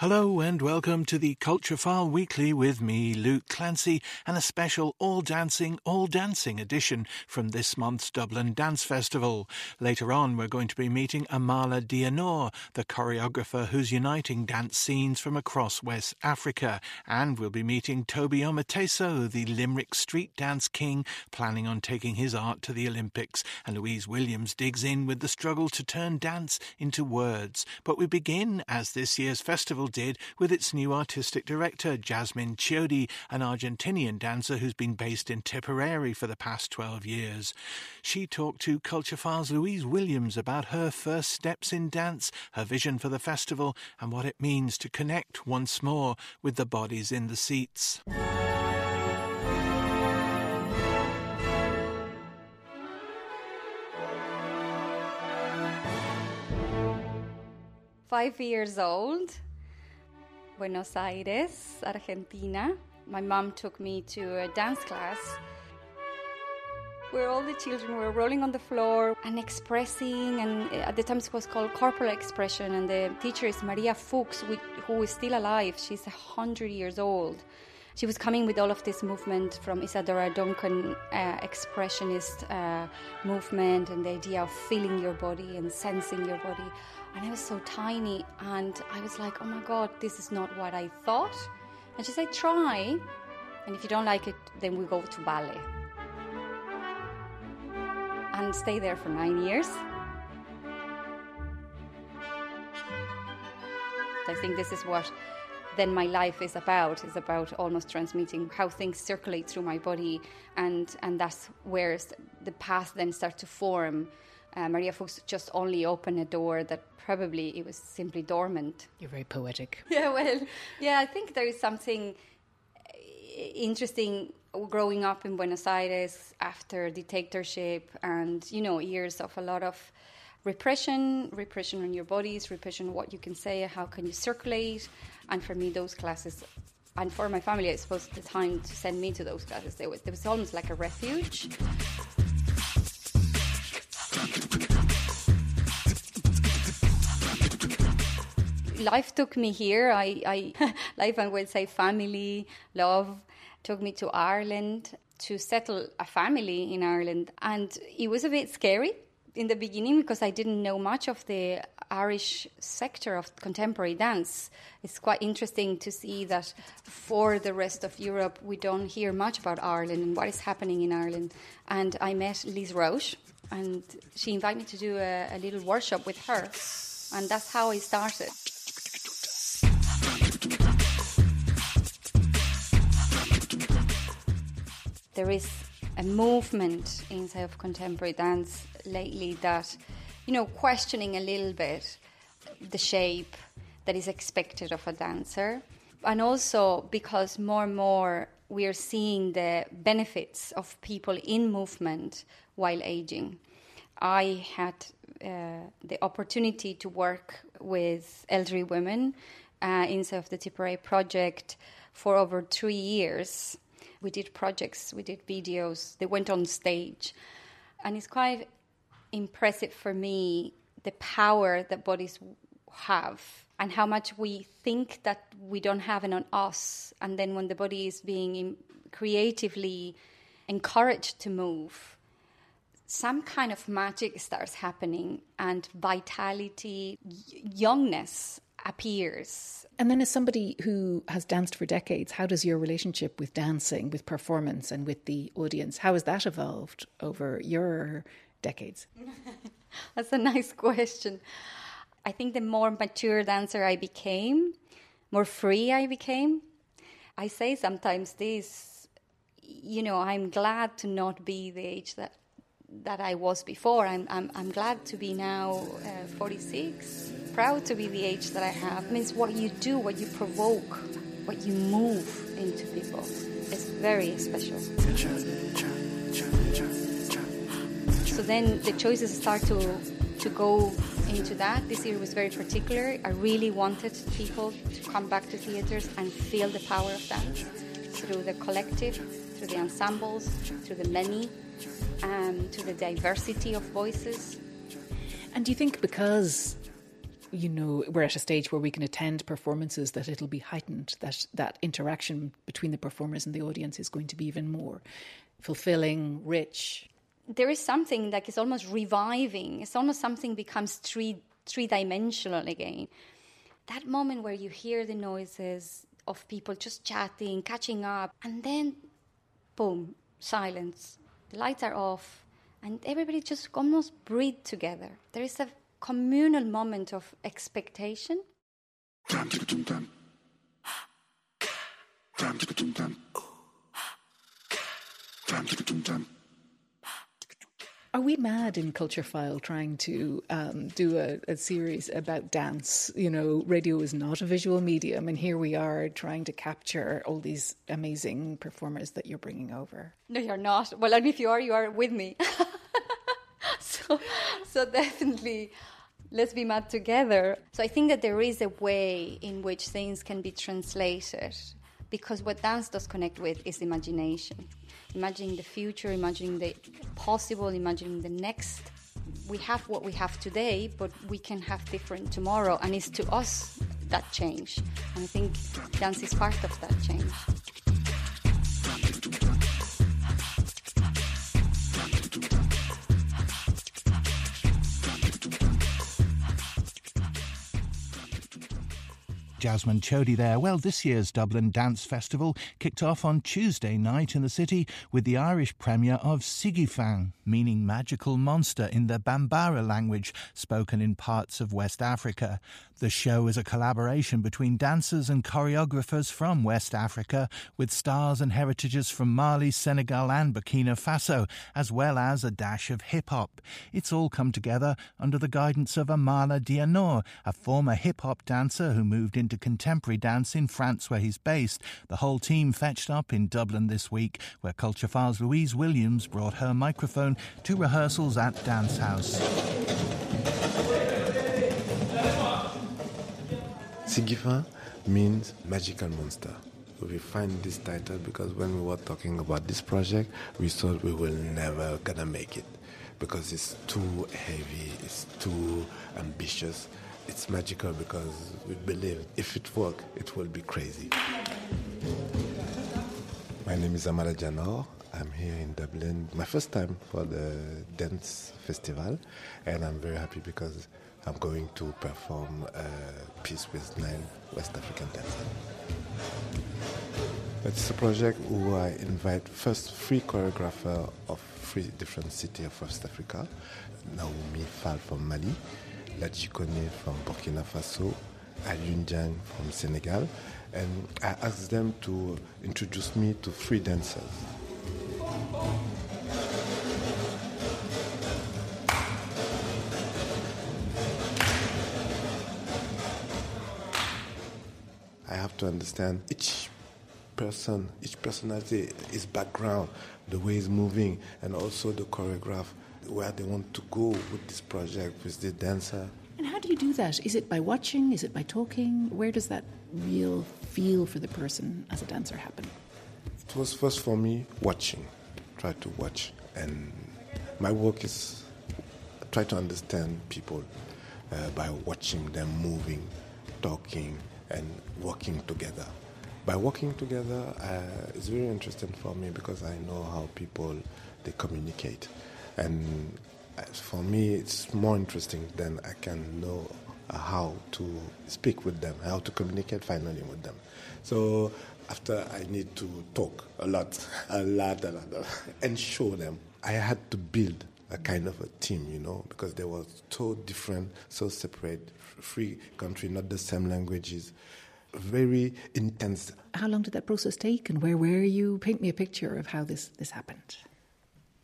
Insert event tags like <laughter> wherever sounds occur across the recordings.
Hello and welcome to the Culture File Weekly with me, Luke Clancy, and a special All Dancing, All Dancing edition from this month's Dublin Dance Festival. Later on, we're going to be meeting Amala Dianor, the choreographer who's uniting dance scenes from across West Africa, and we'll be meeting Tobi Omoteso, the Limerick street dance king, planning on taking his art to the Olympics, and Louise Williams digs in with the struggle to turn dance into words. But we begin, as this year's festival did with its new artistic director, Jasmine Chiodi, an Argentinian dancer who's been based in Tipperary for the past 12 years. She talked to Culture Files Louise Williams about her first steps in dance, her vision for the festival, and what it means to connect once more with the bodies in the seats. Five years old Buenos Aires, Argentina. My mom took me to a dance class where all the children were rolling on the floor and expressing, and at the time it was called corporal expression. And the teacher is Maria Fux, who is still alive. She's 100 years old. She was coming with all of this movement from Isadora Duncan, uh, expressionist uh, movement, and the idea of feeling your body and sensing your body and I was so tiny, and I was like, oh my god, this is not what I thought. And she said, try, and if you don't like it, then we go to ballet. And stay there for nine years. I think this is what then my life is about is about almost transmitting how things circulate through my body and and that's where the path then start to form uh, Maria Fux just only opened a door that probably it was simply dormant. You're very poetic. <laughs> Yeah, well, yeah, I think there is something interesting growing up in Buenos Aires after dictatorship and, you know, years of a lot of repression, repression on your bodies, repression what you can say, how can you circulate. And for me, those classes and for my family, I suppose the time to send me to those classes, there was, there was almost like a refuge. Life took me here. I, I <laughs> life I would say family, love took me to Ireland to settle a family in Ireland, and it was a bit scary in the beginning because I didn't know much of the Irish sector of contemporary dance. It's quite interesting to see that for the rest of Europe, we don't hear much about Ireland and what is happening in Ireland. And I met Liz Roche, and she invited me to do a, a little workshop with her, and that's how I started. There is a movement inside of contemporary dance lately that, you know, questioning a little bit the shape that is expected of a dancer. And also because more and more we are seeing the benefits of people in movement while aging. I had uh, the opportunity to work with elderly women uh, inside of the Tipperary project for over three years we did projects, we did videos, they went on stage. And it's quite impressive for me the power that bodies have and how much we think that we don't have it on us. And then when the body is being creatively encouraged to move, some kind of magic starts happening and vitality, youngness appears. And then, as somebody who has danced for decades, how does your relationship with dancing, with performance, and with the audience, how has that evolved over your decades? <laughs> That's a nice question. I think the more mature dancer I became, more free I became. I say sometimes this, you know, I'm glad to not be the age that that I was before. I'm, I'm, I'm glad to be now uh, 46, proud to be the age that I have. Means what you do, what you provoke, what you move into people is very special. So then the choices start to, to go into that. This year was very particular. I really wanted people to come back to theaters and feel the power of dance through the collective, through the ensembles, through the many um, to the diversity of voices. And do you think because you know, we're at a stage where we can attend performances that it'll be heightened, that that interaction between the performers and the audience is going to be even more fulfilling, rich. There is something like it's almost reviving. It's almost something becomes three three dimensional again. That moment where you hear the noises of people just chatting, catching up, and then boom, silence. The lights are off, and everybody just almost breathe together. There is a communal moment of expectation. Are we mad in Culture File trying to um, do a, a, series about dance? You know, radio is not a visual medium, and here we are trying to capture all these amazing performers that you're bringing over. No, you're not. Well, and if you are, you are with me. <laughs> so, so definitely, let's be mad together. So I think that there is a way in which things can be translated, because what dance does connect with is imagination imagining the future, imagining the possible, imagining the next. We have what we have today, but we can have different tomorrow, and it's to us that change. And I think dance is part of that change. Jasmine Chody there. Well, this year's Dublin Dance Festival kicked off on Tuesday night in the city with the Irish premiere of Siguifin, meaning magical monster in the Bambara language spoken in parts of West Africa. The show is a collaboration between dancers and choreographers from West Africa, with stars and heritages from Mali, Senegal, and Burkina Faso, as well as a dash of hip hop. It's all come together under the guidance of Amala Dianor, a former hip hop dancer who moved into contemporary dance in France, where he's based. The whole team fetched up in Dublin this week, where Culture Files Louise Williams brought her microphone to rehearsals at Dance House. Siguifin means magical monster. We find this title because when we were talking about this project, we thought we will never gonna make it because it's too heavy, it's too ambitious. It's magical because we believe if it works, it will be crazy. My name is Amala Dianor. I'm here in Dublin, my first time for the dance festival, and I'm very happy because I'm going to perform uh, a piece with nine West African dancers. It's a project where I invite first three choreographers of three different cities of West Africa. Naomi Fall from Mali, Ladji Kone from Burkina Faso, Alioune Diagne from Senegal, and I asked them to introduce me to three dancers. I have to understand each person, each personality, his background, the way he's moving, and also the choreograph, where they want to go with this project, with the dancer. And how do you do that? Is it by watching? Is it by talking? Where does that real feel for the person as a dancer happen? It was first for me watching, try to watch, and my work is try to understand people uh, by watching them moving, talking, and working together. By working together, uh, it's very interesting for me because I know how people they communicate, and for me, it's more interesting than I can know how to speak with them, how to communicate finally with them. So after I need to talk a lot, <laughs> a lot, a lot, a lot, <laughs> and show them, I had to build a kind of a team, you know, because they were so different, so separate, free country, not the same languages, very intense. How long did that process take, and where were you? Paint me a picture of how this this happened.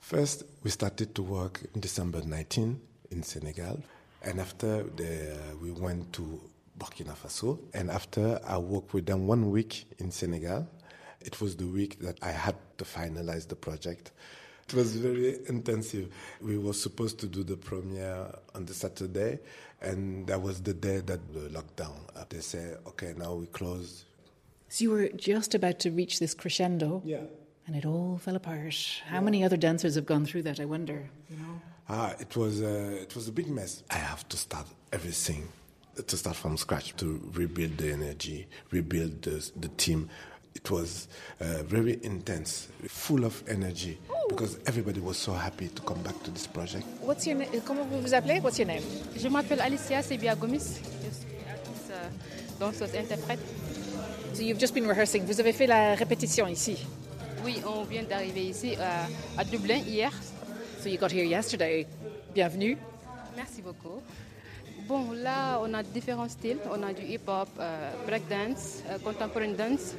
First, we started to work in December 19 in Senegal, and after the, we went to Burkina Faso, and after I worked with them one week in Senegal, it was the week that I had to finalize the project. It was very intensive. We were supposed to do the premiere on the Saturday, and that was the day that the lockdown. Uh, they said, "Okay, now we close." So you were just about to reach this crescendo, yeah, and it all fell apart. How yeah. many other dancers have gone through that? I wonder. You know. Ah, it was uh, it was a big mess. I have to start everything to start from scratch, to rebuild the energy, rebuild the, the team. It was uh, very intense, full of energy, because everybody was so happy to come back to this project. What's your name? Comment vous vous appelez? What's your name? Je m'appelle Alicia Sebia Gomis. Je suis artiste, euh, danseuse, interprète. So you've just been rehearsing. Vous avez fait la répétition ici. Oui, on vient d'arriver ici euh, à Dublin hier. So you got here yesterday. Bienvenue. Merci beaucoup. Bon, là, on a différents styles. On a du hip-hop, euh, breakdance, euh, contemporary dance,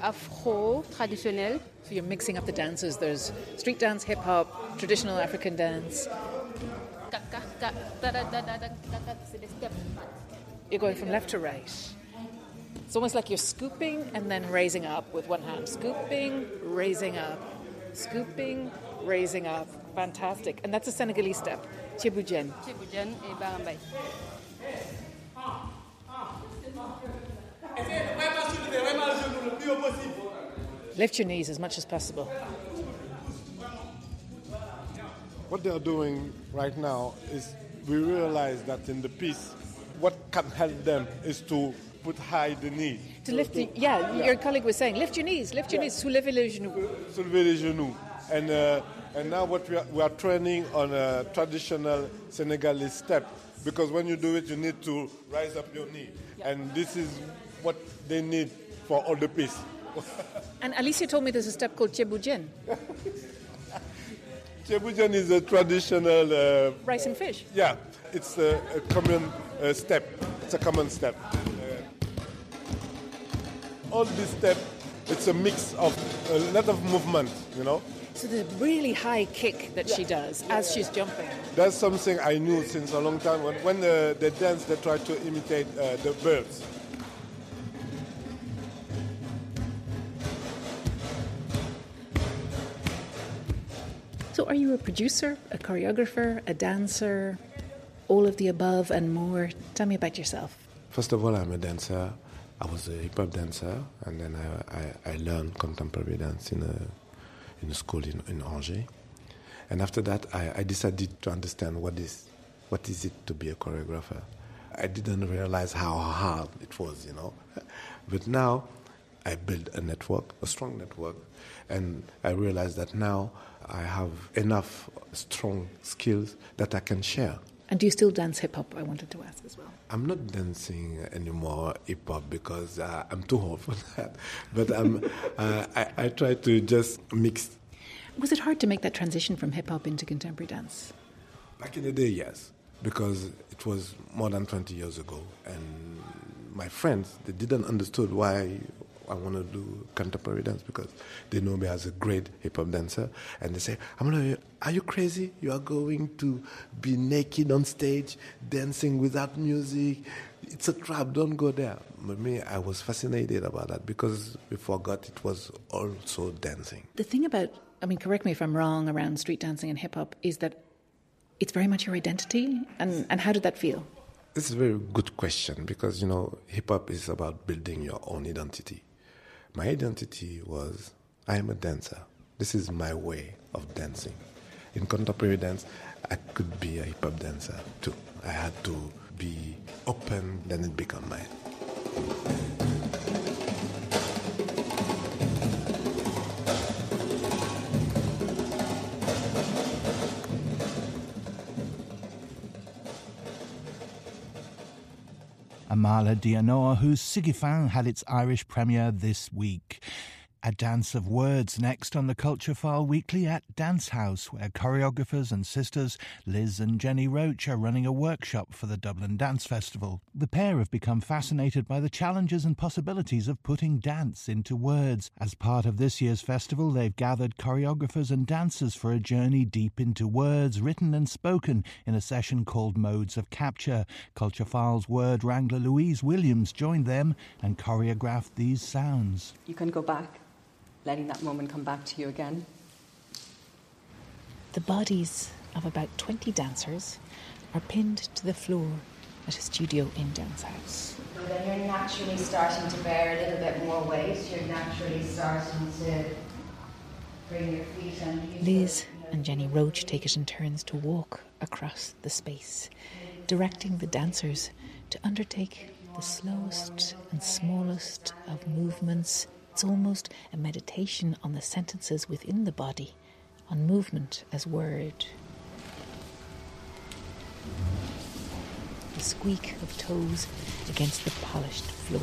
afro, traditionnel. So you're mixing up the dances. There's street dance, hip hop, traditional African dance. You're going from left to right. It's almost like you're scooping and then raising up with one hand. Scooping, raising up. Scooping, raising up. Fantastic. And that's a Senegalese step. Chibujen. Chibujen et Barambay. Lift your knees as much as possible. What they are doing right now is we realize that in the piece, what can help them is to put high the knee. To lift the, yeah, your colleague was saying, lift your knees, lift your Yeah. knees, soulevez les genoux. Soulever les genoux. And, uh, and now what we are, we are training on a traditional Senegalese step because when you do it, you need to rise up your knee. And this is what they need for all the piece. <laughs> And Alicia told me there's a step called Chibujen, Chebujan <laughs> is a traditional, uh, rice and fish. yeah, it's a, a common uh, step. It's a common step. All this step, it's a mix of a lot of movement, you know. So the really high kick that she does as she's jumping. That's something I knew since a long time. When, when uh, they dance, they try to imitate uh, the birds. So are you a producer, a choreographer, a dancer, all of the above and more? Tell me about yourself. First of all, I'm a dancer. I was a hip hop dancer, and then I, I, I learned contemporary dance in a, in a school in, in Angers. And after that, I, I decided to understand what is, what is it to be a choreographer. I didn't realize how hard it was, you know. <laughs> But now I built a network, a strong network, and I realized that now I have enough strong skills that I can share. And do you still dance hip hop? I wanted to ask as well. I'm not dancing anymore hip hop because uh, I'm too old for <laughs> that. But I'm, uh, I, I try to just mix. Was it hard to make that transition from hip hop into contemporary dance? Back in the day, yes, because it was more than 20 years ago, and my friends they didn't understood why I want to do contemporary dance because they know me as a great hip hop dancer, and they say, "I'm gonna, are you crazy? You are going to be naked on stage, dancing without music? It's a trap. Don't go there." But me, I was fascinated about that because we forgot it was also dancing. The thing about, I mean, correct me if I'm wrong, around street dancing and hip hop is that it's very much your identity. And, and how did that feel? This is a very good question because you know hip hop is about building your own identity. My identity was I am a dancer. This is my way of dancing. In contemporary dance, I could be a hip hop dancer too. I had to be open, then it became mine. Amala Dianor, whose Siguifin had its Irish premiere this week. A Dance of Words next on the Culture File Weekly at Dance House, where choreographers and sisters Liz and Jenny Roche are running a workshop for the Dublin Dance Festival. The pair have become fascinated by the challenges and possibilities of putting dance into words. As part of this year's festival, they've gathered choreographers and dancers for a journey deep into words, written and spoken, in a session called Modes of Capture. Culture File's word wrangler Louise Williams joined them and choreographed these sounds. You can go back, letting that moment come back to you again. The bodies of about 20 dancers are pinned to the floor at a studio in Dance House. So then you're naturally starting to bear a little bit more weight. You're naturally starting to bring your feet and Liz and Jenny Roche take it in turns to walk across the space, directing the dancers to undertake the slowest and smallest of movements. It's almost a meditation on the sentences within the body, on movement as word. The squeak of toes against the polished floor.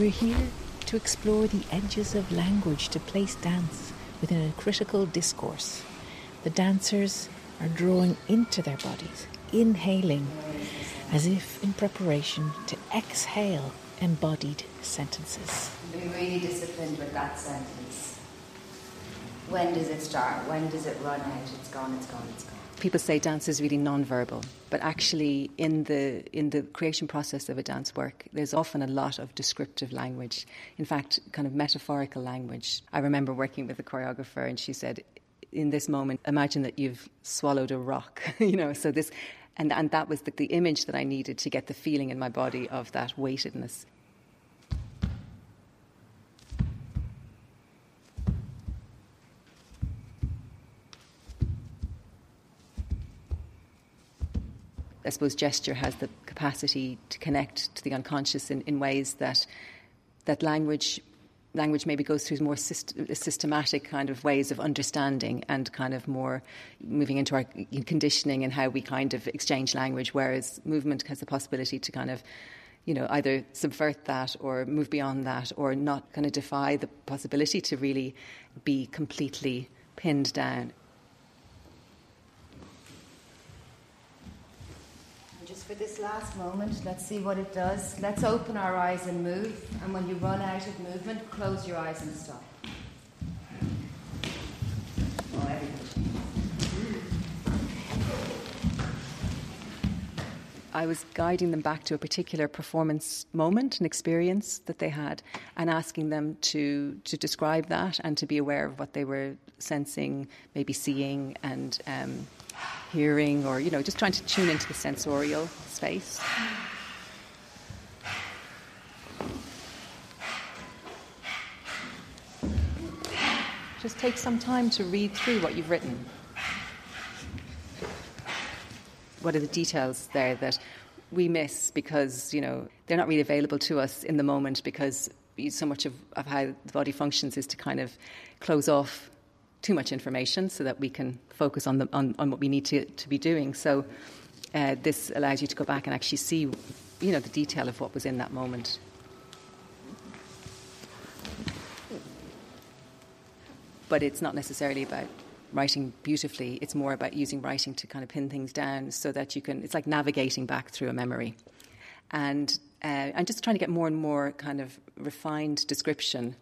We're here to explore the edges of language to place dance within a critical discourse. The dancers are drawing into their bodies, inhaling, as if in preparation to exhale embodied sentences. Be really disciplined with that sentence. When does it start? When does it run out? It's gone, it's gone, it's gone. People say dance is really non-verbal, but actually, in the in the creation process of a dance work, there's often a lot of descriptive language. In fact, kind of metaphorical language. I remember working with a choreographer, and she said, "In this moment, imagine that you've swallowed a rock." <laughs> you know, so this, and and that was the, the image that I needed to get the feeling in my body of that weightedness. I suppose gesture has the capacity to connect to the unconscious in, in ways that that language language maybe goes through more syst- systematic kind of ways of understanding and kind of more moving into our conditioning and how we kind of exchange language, whereas movement has the possibility to kind of you know, either subvert that or move beyond that or not kind of defy the possibility to really be completely pinned down. For this last moment, let's see what it does. Let's open our eyes and move. And when you run out of movement, close your eyes and stop. I was guiding them back to a particular performance moment, an experience that they had, and asking them to to describe that and to be aware of what they were sensing, maybe seeing, and um, hearing or, you know, just trying to tune into the sensorial space. Just take some time to read through what you've written. What are the details there that we miss because, you know, they're not really available to us in the moment because so much of, of how the body functions is to kind of close off too much information so that we can focus on, the, on, on what we need to, to be doing. So uh, this allows you to go back and actually see, you know, the detail of what was in that moment. But it's not necessarily about writing beautifully. It's more about using writing to kind of pin things down so that you can. It's like navigating back through a memory, and uh, I'm just trying to get more and more kind of refined description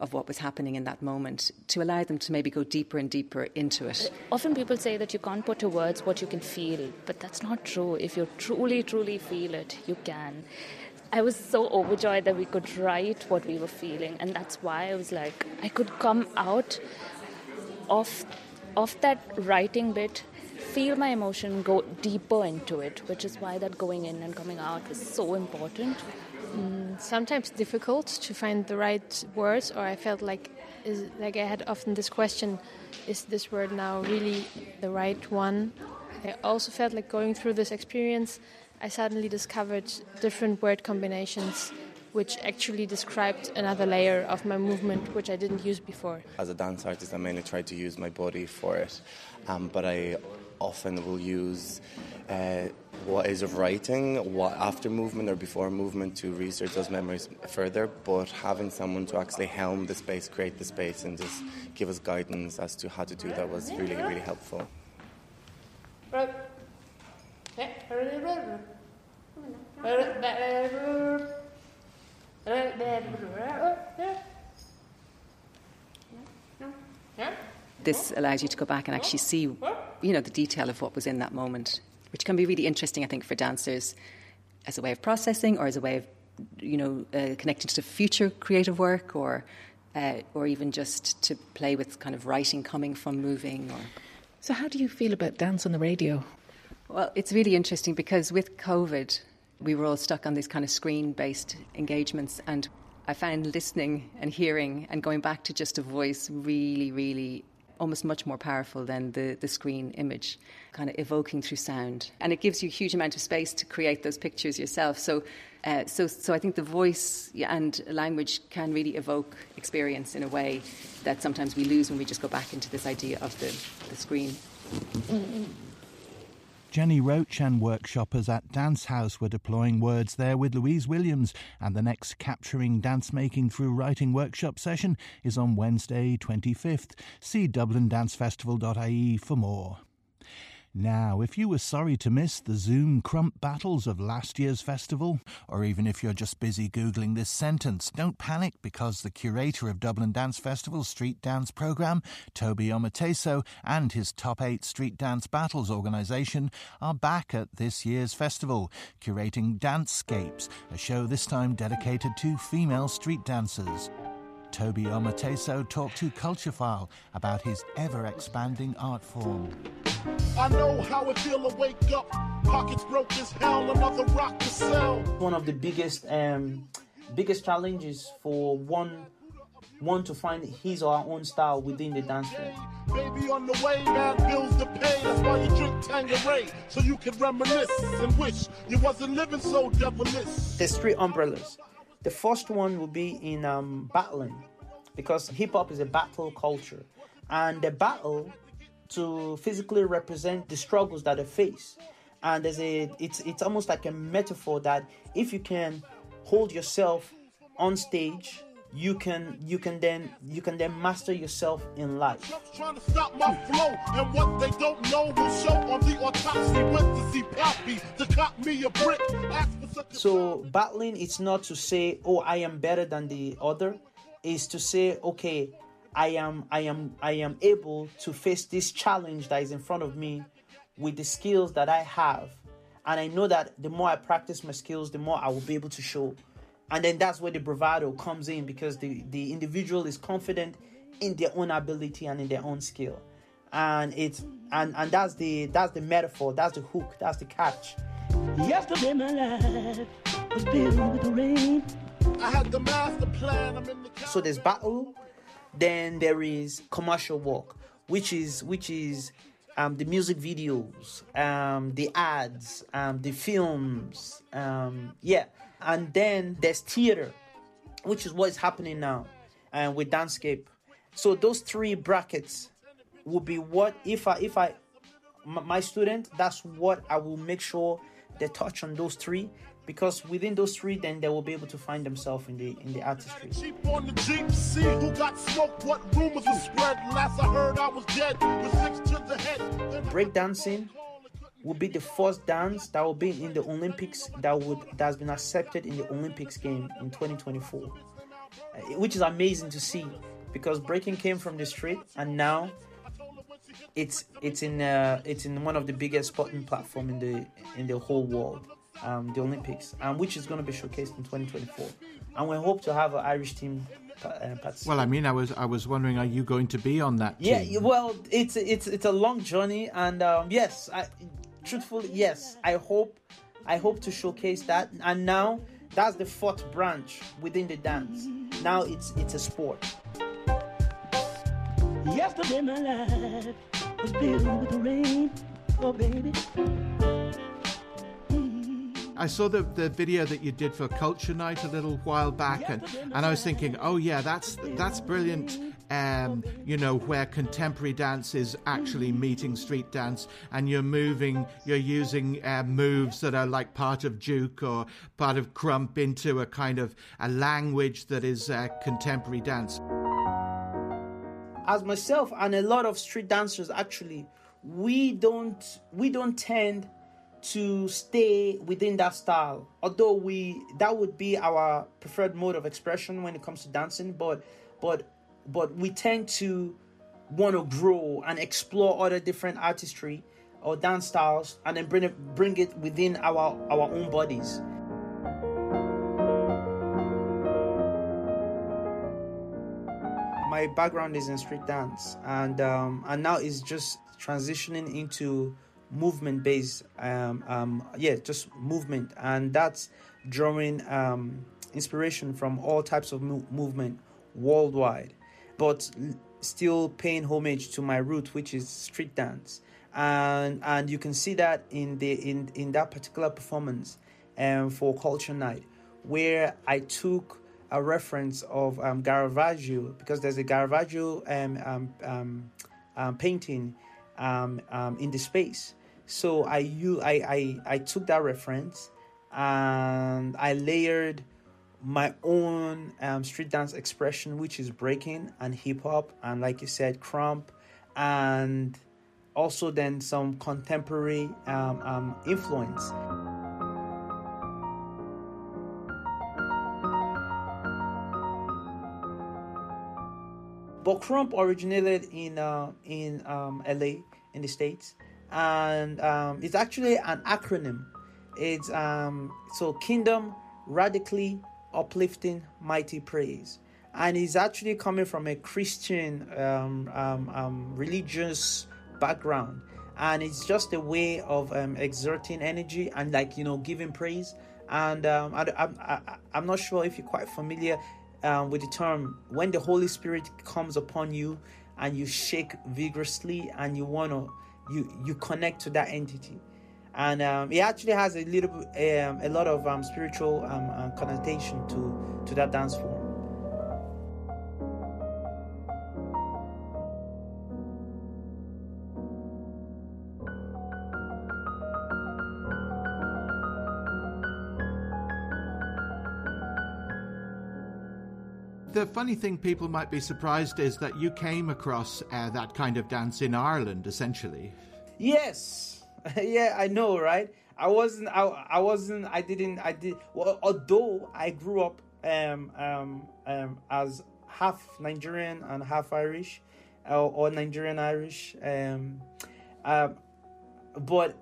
of what was happening in that moment to allow them to maybe go deeper and deeper into it. Often people say that you can't put to words what you can feel, but that's not true. If you truly, truly feel it, you can. I was so overjoyed that we could write what we were feeling, and that's why I was like, I could come out of of that writing bit, feel my emotion, go deeper into it, which is why that going in and coming out was so important. Mm, sometimes difficult to find the right words, or I felt like is like I had often this question: Is this word now really the right one? I also felt like going through this experience, I suddenly discovered different word combinations which actually described another layer of my movement which I didn't use before. As a dance artist, I mainly try to use my body for it, um, but I often will use uh, ways of writing what after movement or before movement to research those memories further. But having someone to actually helm the space, create the space, and just give us guidance as to how to do that was really, really helpful. This allows you to go back and actually see, you know, the detail of what was in that moment, which can be really interesting, I think, for dancers as a way of processing or as a way of, you know, uh, connecting to future creative work or, uh, or even just to play with kind of writing coming from moving. Or... So, how do you feel about dance on the radio? Well, it's really interesting because with COVID, we were all stuck on these kind of screen based engagements, and I found listening and hearing and going back to just a voice really, really almost much more powerful than the, the screen image, kind of evoking through sound. And it gives you a huge amount of space to create those pictures yourself. So, uh, so, so I think the voice and language can really evoke experience in a way that sometimes we lose when we just go back into this idea of the, the screen. Jenny Roche and workshoppers at Dance House were deploying words there with Louise Williams, and the next Capturing Dance Making Through Writing workshop session is on Wednesday, 25th. See dublindancefestival.ie for more. Now, if you were sorry to miss the Zoom krump battles of last year's festival, or even if you're just busy Googling this sentence, don't panic because the curator of Dublin Dance Festival's street dance programme, Tobi Omoteso, and his Top 8 Street Dance Battles organisation are back at this year's festival, curating Dancescapes, a show this time dedicated to female street dancers. Tobi Omoteso talked to Culturefile about his ever expanding art form. I know how it feel to wake up, pockets broke as hell, another rock to sell. One of the biggest um, biggest challenges for one one to find his or her own style within the dance floor. Baby on the way, man, bills to pay. That's why you drink Tanqueray, so you can reminisce and wish you wasn't living so devilish. The street umbrellas. The first one will be in um, battling, because hip hop is a battle culture, and the battle to physically represent the struggles that they face. And there's a it's it's almost like a metaphor that if you can hold yourself on stage you can you can then you can then master yourself in life. Trying to stop my flow and what they don't know will show on the autopsy. Went to see Poppy to cop me a brick. So battling it's not to say oh I am better than the other, is to say okay I am I am I am able to face this challenge that is in front of me with the skills that I have. And I know that the more I practice my skills, the more I will be able to show. And then that's where the bravado comes in because the, the individual is confident in their own ability and in their own skill. And it's and, and that's the that's the metaphor, that's the hook, that's the catch. Yesterday my life was filled with the rain. I had the master plan. I'm in the so there's battle, then there is commercial work, which is which is um, the music videos, um, the ads, um, the films, um, yeah, and then there's theater, which is what is happening now, and uh, with Dancescape. So those three brackets will be what if I if I my student that's what I will make sure they touch on those three because within those three, then they will be able to find themselves in the in the artistry. on the Jeep, see who got smoked, what rumors were spread. Last I heard, I was dead with six to the head. Breakdancing will be the first dance that will be in the Olympics that would that has been accepted in the Olympics game in 2024, uh, which is amazing to see because breaking came from the street and now it's it's in uh, it's in one of the biggest sporting platform in the in the whole world um, the Olympics, um, which is going to be showcased in 2024. And we hope to have an Irish team uh, Well, I mean, I was I was wondering, are you going to be on that? Yeah, team? well, it's it's it's a long journey, and um, yes, I, truthfully, yes, I hope I hope to showcase that. And now that's the fourth branch within the dance. Now it's it's a sport. Yesterday my life was filled with rain, oh baby. I saw the, the video that you did for Culture Night a little while back, and, and I was thinking, oh yeah, that's that's brilliant. Um, you know, where contemporary dance is actually meeting street dance, and you're moving, you're using uh, moves that are like part of juke or part of krump into a kind of a language that is uh, contemporary dance. As myself and a lot of street dancers, actually, we don't we don't tend to stay within that style. Although we that would be our preferred mode of expression when it comes to dancing, but but but we tend to want to grow and explore other different artistry or dance styles and then bring it bring it within our our own bodies. My background is in street dance, and um, and now it's just transitioning into movement based um, um, yeah just movement. And that's drawing um, inspiration from all types of mo- movement worldwide. But still paying homage to my root, which is street dance, and and you can see that in the in in that particular performance, um, for Culture Night, where I took a reference of um, because there's a Caravaggio um, um, um, um painting um, in the space. So I, you, I, I, I took that reference and I layered my own um, street dance expression, which is breaking and hip hop, and like you said, krump, and also then some contemporary um, um, influence. But crump originated in uh, in um, LA in the states, and um, it's actually an acronym. It's um, so Kingdom Radically Uplifting Mighty Praise, and it's actually coming from a Christian um, um, um, religious background, and it's just a way of exerting energy and like you know giving praise. And I, I, I'm not sure if you're quite familiar um, with the term when the Holy Spirit comes upon you and you shake vigorously and you want to you you connect to that entity. And um, it actually has a little um, a lot of um, spiritual um, uh, connotation to to that dance form funny thing people might be surprised is that you came across uh, that kind of dance in Ireland, essentially. Yes, <laughs> yeah, I know, right? I wasn't, I, I wasn't, I didn't, I did. Well, although I grew up um, um, um, as half Nigerian and half Irish, uh, or Nigerian Irish, um, uh, but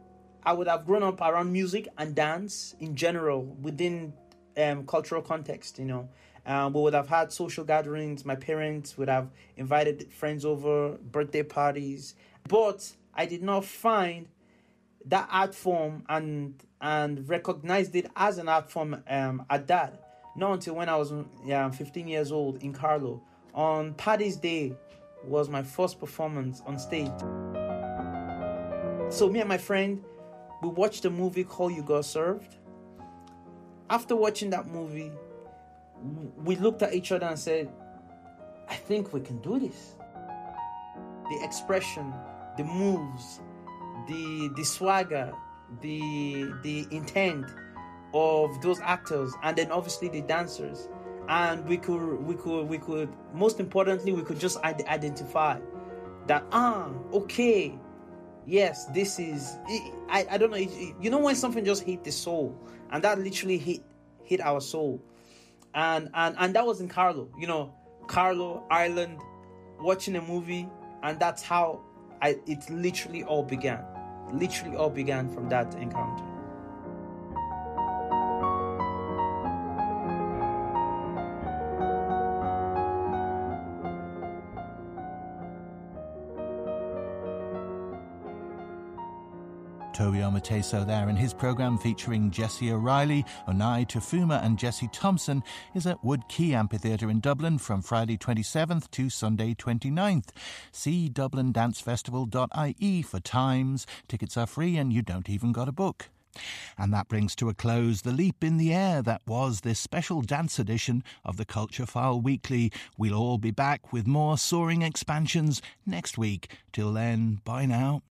I would have grown up around music and dance in general within um, cultural context, you know. Um, we would have had social gatherings. My parents would have invited friends over, birthday parties. But I did not find that art form and and recognized it as an art form um, at that. Not until when I was yeah, 15 years old in Carlow. On Paddy's Day was my first performance on stage. So me and my friend, we watched a movie called You Got Served. After watching that movie, we looked at each other and said, I think we can do this. The expression, the moves, the the swagger, the the intent of those actors, and then obviously the dancers, and we could we could we could most importantly we could just identify that ah okay. Yes this is I, I don't know you know when something just hit the soul and that literally hit hit our soul and and and that was in Carlow. You know, Carlow, Ireland, watching a movie, and that's how I it literally all began. Literally all began from that encounter. Tobi Omoteso there, and his programme featuring Jessie O'Reilly, Onai Tafuma, and Jesse Thompson is at Wood Quay Amphitheatre in Dublin from Friday 27th to Sunday 29th. See dublindancefestival.ie for times. Tickets are free and you don't even got a book. And that brings to a close the leap in the air that was this special dance edition of the Culture File Weekly. We'll all be back with more soaring expansions next week. Till then, bye now.